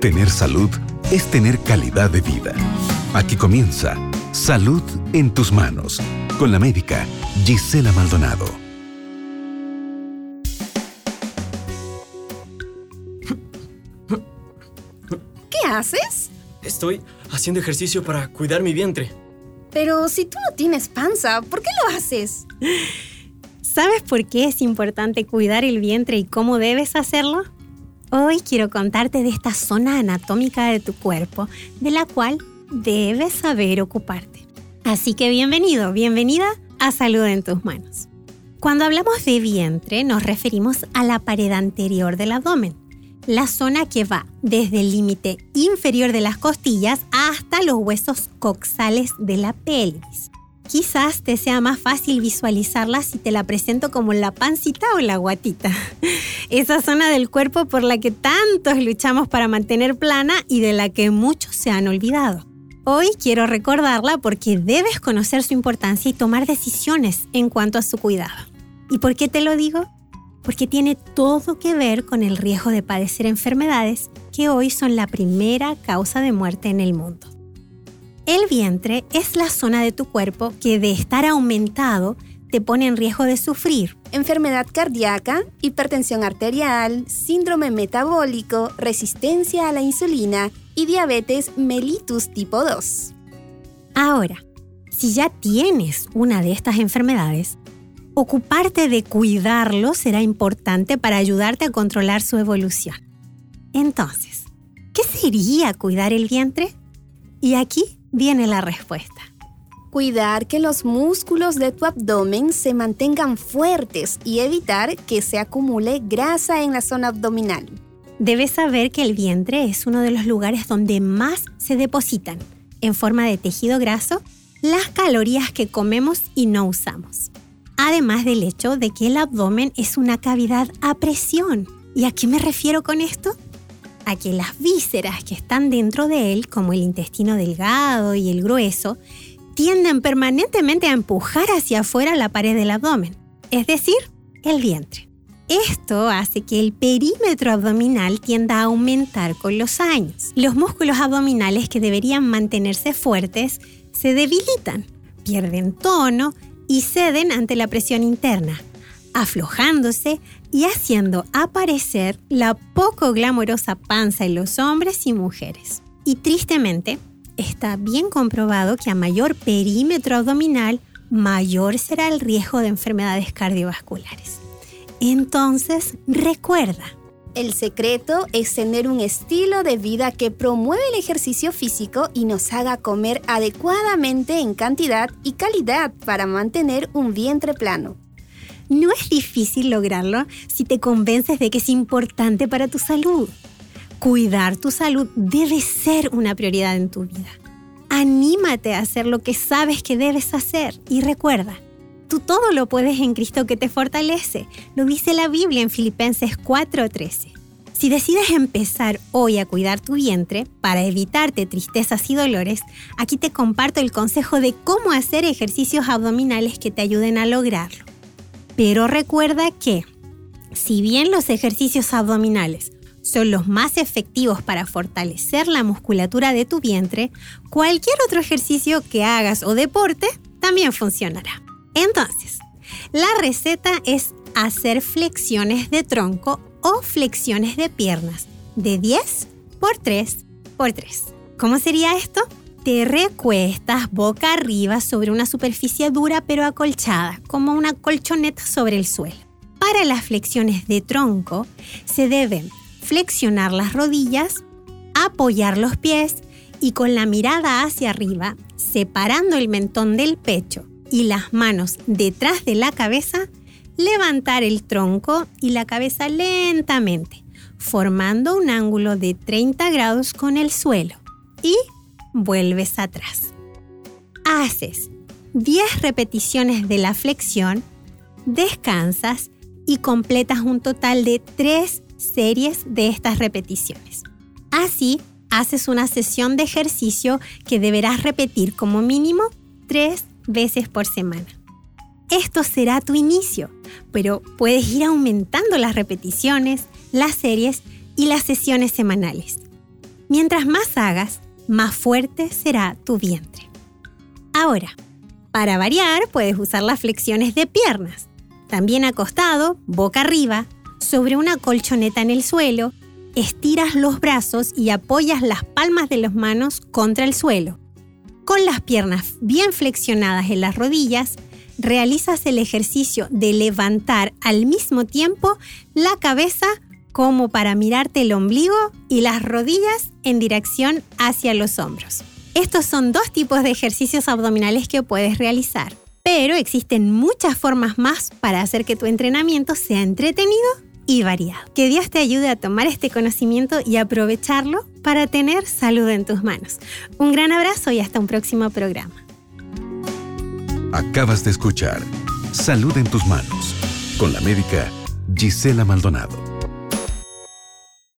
Tener salud es tener calidad de vida. Aquí comienza Salud en tus manos con la médica Gisela Maldonado. ¿Qué haces? Estoy haciendo ejercicio para cuidar mi vientre. Pero si tú no tienes panza, ¿por qué lo haces? ¿Sabes por qué es importante cuidar el vientre y cómo debes hacerlo? Hoy quiero contarte de esta zona anatómica de tu cuerpo, de la cual debes saber ocuparte. Así que bienvenido, bienvenida a Salud en tus manos. Cuando hablamos de vientre nos referimos a la pared anterior del abdomen, la zona que va desde el límite inferior de las costillas hasta los huesos coxales de la pelvis. Quizás te sea más fácil visualizarla si te la presento como la pancita o la guatita. Esa zona del cuerpo por la que tantos luchamos para mantener plana y de la que muchos se han olvidado. Hoy quiero recordarla porque debes conocer su importancia y tomar decisiones en cuanto a su cuidado. ¿Y por qué te lo digo? Porque tiene todo que ver con el riesgo de padecer enfermedades que hoy son la primera causa de muerte en el mundo. El vientre es la zona de tu cuerpo que de estar aumentado te pone en riesgo de sufrir enfermedad cardíaca, hipertensión arterial, síndrome metabólico, resistencia a la insulina y diabetes mellitus tipo 2. Ahora, si ya tienes una de estas enfermedades, ocuparte de cuidarlo será importante para ayudarte a controlar su evolución. Entonces, ¿qué sería cuidar el vientre? Y aquí viene la respuesta. Cuidar que los músculos de tu abdomen se mantengan fuertes y evitar que se acumule grasa en la zona abdominal. Debes saber que el vientre es uno de los lugares donde más se depositan, en forma de tejido graso, las calorías que comemos y no usamos. Además del hecho de que el abdomen es una cavidad a presión. ¿Y a qué me refiero con esto? A que las vísceras que están dentro de él, como el intestino delgado y el grueso, tienden permanentemente a empujar hacia afuera la pared del abdomen, es decir, el vientre. Esto hace que el perímetro abdominal tienda a aumentar con los años. Los músculos abdominales que deberían mantenerse fuertes se debilitan, pierden tono y ceden ante la presión interna, aflojándose y haciendo aparecer la poco glamorosa panza en los hombres y mujeres. Y tristemente, está bien comprobado que a mayor perímetro abdominal, mayor será el riesgo de enfermedades cardiovasculares. Entonces, recuerda. El secreto es tener un estilo de vida que promueve el ejercicio físico y nos haga comer adecuadamente en cantidad y calidad para mantener un vientre plano. No es difícil lograrlo si te convences de que es importante para tu salud. Cuidar tu salud debe ser una prioridad en tu vida. Anímate a hacer lo que sabes que debes hacer y recuerda, tú todo lo puedes en Cristo que te fortalece. Lo dice la Biblia en Filipenses 4:13. Si decides empezar hoy a cuidar tu vientre para evitarte tristezas y dolores, aquí te comparto el consejo de cómo hacer ejercicios abdominales que te ayuden a lograrlo. Pero recuerda que, si bien los ejercicios abdominales son los más efectivos para fortalecer la musculatura de tu vientre, cualquier otro ejercicio que hagas o deporte también funcionará. Entonces, la receta es hacer flexiones de tronco o flexiones de piernas de 10 por 3 por 3. ¿Cómo sería esto? Te recuestas boca arriba sobre una superficie dura pero acolchada, como una colchoneta sobre el suelo. Para las flexiones de tronco, se deben flexionar las rodillas, apoyar los pies y con la mirada hacia arriba, separando el mentón del pecho y las manos detrás de la cabeza, levantar el tronco y la cabeza lentamente, formando un ángulo de 30 grados con el suelo. Y vuelves atrás. Haces 10 repeticiones de la flexión, descansas y completas un total de 3 series de estas repeticiones. Así, haces una sesión de ejercicio que deberás repetir como mínimo 3 veces por semana. Esto será tu inicio, pero puedes ir aumentando las repeticiones, las series y las sesiones semanales. Mientras más hagas, más fuerte será tu vientre. Ahora, para variar, puedes usar las flexiones de piernas. También acostado, boca arriba, sobre una colchoneta en el suelo, estiras los brazos y apoyas las palmas de las manos contra el suelo. Con las piernas bien flexionadas en las rodillas, realizas el ejercicio de levantar al mismo tiempo la cabeza como para mirarte el ombligo y las rodillas en dirección hacia los hombros. Estos son dos tipos de ejercicios abdominales que puedes realizar, pero existen muchas formas más para hacer que tu entrenamiento sea entretenido y variado. Que Dios te ayude a tomar este conocimiento y aprovecharlo para tener salud en tus manos. Un gran abrazo y hasta un próximo programa. Acabas de escuchar Salud en tus manos con la médica Gisela Maldonado.